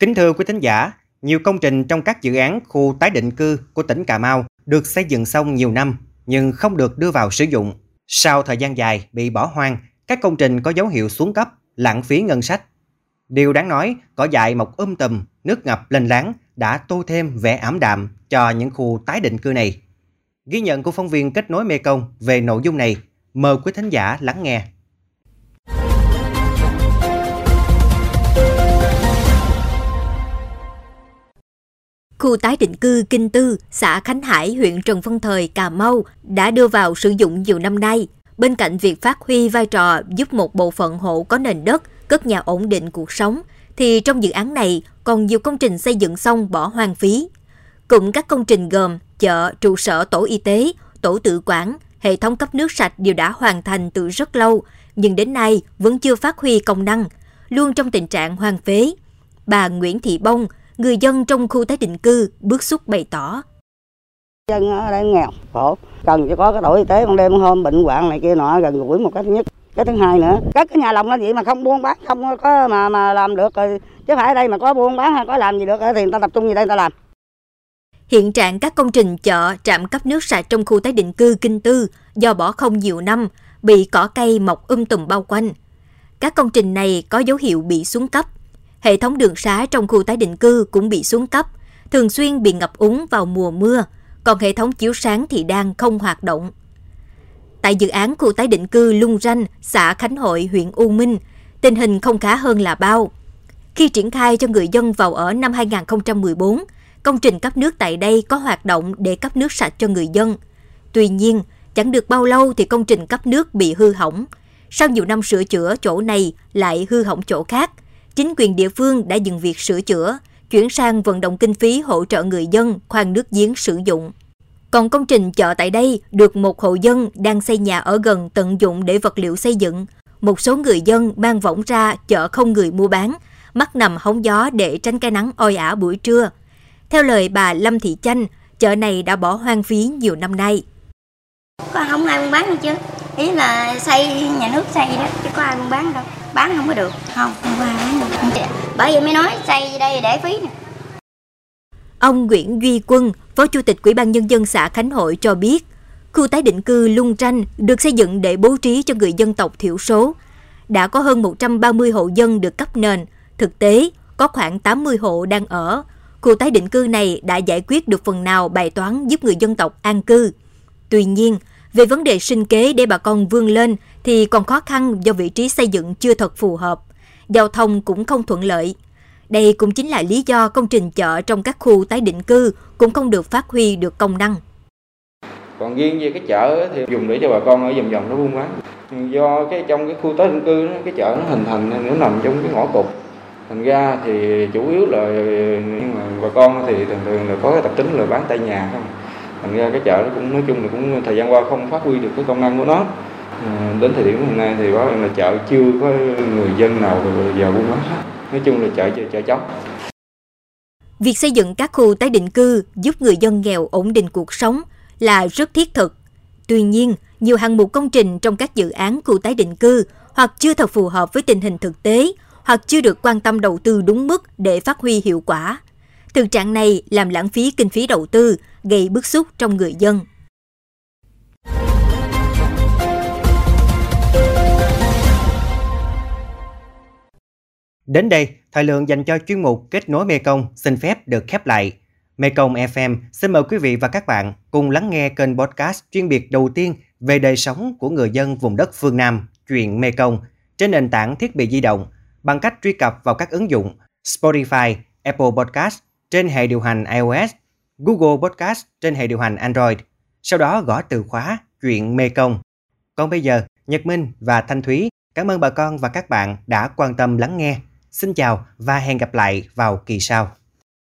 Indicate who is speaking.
Speaker 1: Kính thưa quý thính giả, nhiều công trình trong các dự án khu tái định cư của tỉnh Cà Mau được xây dựng xong nhiều năm nhưng không được đưa vào sử dụng. Sau thời gian dài bị bỏ hoang, các công trình có dấu hiệu xuống cấp, lãng phí ngân sách. Điều đáng nói, cỏ dại mọc um tùm, nước ngập lên láng đã tô thêm vẻ ảm đạm cho những khu tái định cư này. Ghi nhận của phóng viên kết nối mekong về nội dung này, mời quý thính giả lắng nghe.
Speaker 2: Khu tái định cư Kinh Tư, xã Khánh Hải, huyện Trần Văn Thời, Cà Mau đã đưa vào sử dụng nhiều năm nay. Bên cạnh việc phát huy vai trò giúp một bộ phận hộ có nền đất, cất nhà ổn định cuộc sống, thì trong dự án này còn nhiều công trình xây dựng xong bỏ hoang phí. Cụm các công trình gồm chợ, trụ sở tổ y tế, tổ tự quản, hệ thống cấp nước sạch đều đã hoàn thành từ rất lâu, nhưng đến nay vẫn chưa phát huy công năng, luôn trong tình trạng hoang phế. Bà Nguyễn Thị Bông, người dân trong khu tái định cư bức xúc bày tỏ.
Speaker 3: Dân ở đây nghèo, khổ, cần cho có cái tổ y tế con đêm hôm bệnh hoạn này kia nọ gần gũi một cách nhất. Cái thứ hai nữa, các cái nhà lòng nó vậy mà không buôn bán, không có mà mà làm được rồi, chứ phải ở đây mà có buôn bán hay có làm gì được thì người ta tập trung gì đây người ta làm.
Speaker 2: Hiện trạng các công trình chợ, trạm cấp nước sạch trong khu tái định cư Kinh Tư do bỏ không nhiều năm, bị cỏ cây mọc um tùm bao quanh. Các công trình này có dấu hiệu bị xuống cấp. Hệ thống đường xá trong khu tái định cư cũng bị xuống cấp, thường xuyên bị ngập úng vào mùa mưa, còn hệ thống chiếu sáng thì đang không hoạt động. Tại dự án khu tái định cư Lung Ranh, xã Khánh Hội, huyện U Minh, tình hình không khá hơn là bao. Khi triển khai cho người dân vào ở năm 2014, công trình cấp nước tại đây có hoạt động để cấp nước sạch cho người dân. Tuy nhiên, chẳng được bao lâu thì công trình cấp nước bị hư hỏng. Sau nhiều năm sửa chữa chỗ này lại hư hỏng chỗ khác, chính quyền địa phương đã dừng việc sửa chữa, chuyển sang vận động kinh phí hỗ trợ người dân khoan nước giếng sử dụng. Còn công trình chợ tại đây được một hộ dân đang xây nhà ở gần tận dụng để vật liệu xây dựng. Một số người dân mang võng ra chợ không người mua bán, mắt nằm hóng gió để tránh cái nắng oi ả buổi trưa. Theo lời bà Lâm Thị Chanh, chợ này đã bỏ hoang phí nhiều năm nay.
Speaker 4: Có không ai mua bán đâu chứ. Ý là xây nhà nước xây đó, chứ có ai buôn bán đâu. Bán không có được. Không, không có ai bán được. Bởi vì mới nói xây đây để phí nè.
Speaker 2: Ông Nguyễn Duy Quân, Phó Chủ tịch Ủy ban Nhân dân xã Khánh Hội cho biết, khu tái định cư Lung Tranh được xây dựng để bố trí cho người dân tộc thiểu số. Đã có hơn 130 hộ dân được cấp nền, thực tế có khoảng 80 hộ đang ở. Khu tái định cư này đã giải quyết được phần nào bài toán giúp người dân tộc an cư. Tuy nhiên, về vấn đề sinh kế để bà con vươn lên thì còn khó khăn do vị trí xây dựng chưa thật phù hợp. Giao thông cũng không thuận lợi. Đây cũng chính là lý do công trình chợ trong các khu tái định cư cũng không được phát huy được công năng.
Speaker 5: Còn riêng về cái chợ thì dùng để cho bà con ở vòng vòng nó buôn bán. Do cái trong cái khu tái định cư đó, cái chợ nó hình thành nó nằm trong cái ngõ cụt. Thành ra thì chủ yếu là nhưng mà bà con thì thường thường là có cái tập tính là bán tại nhà không. Thành ra cái chợ nó cũng nói chung là cũng thời gian qua không phát huy được cái công năng của nó. À, đến thời điểm hiện nay thì báo là chợ chưa có người dân nào vào buôn bán nói chung là chợ chợ, chợ chóc
Speaker 2: Việc xây dựng các khu tái định cư giúp người dân nghèo ổn định cuộc sống là rất thiết thực. Tuy nhiên, nhiều hạng mục công trình trong các dự án khu tái định cư hoặc chưa thật phù hợp với tình hình thực tế hoặc chưa được quan tâm đầu tư đúng mức để phát huy hiệu quả. Thực trạng này làm lãng phí kinh phí đầu tư, gây bức xúc trong người dân.
Speaker 1: Đến đây, thời lượng dành cho chuyên mục Kết nối Mekong xin phép được khép lại. Mekong FM xin mời quý vị và các bạn cùng lắng nghe kênh podcast chuyên biệt đầu tiên về đời sống của người dân vùng đất phương Nam, chuyện Mekong, trên nền tảng thiết bị di động bằng cách truy cập vào các ứng dụng Spotify, Apple Podcast trên hệ điều hành iOS, Google Podcast trên hệ điều hành Android. Sau đó gõ từ khóa chuyện Mê Công. Còn bây giờ, Nhật Minh và Thanh Thúy cảm ơn bà con và các bạn đã quan tâm lắng nghe. Xin chào và hẹn gặp lại vào kỳ sau.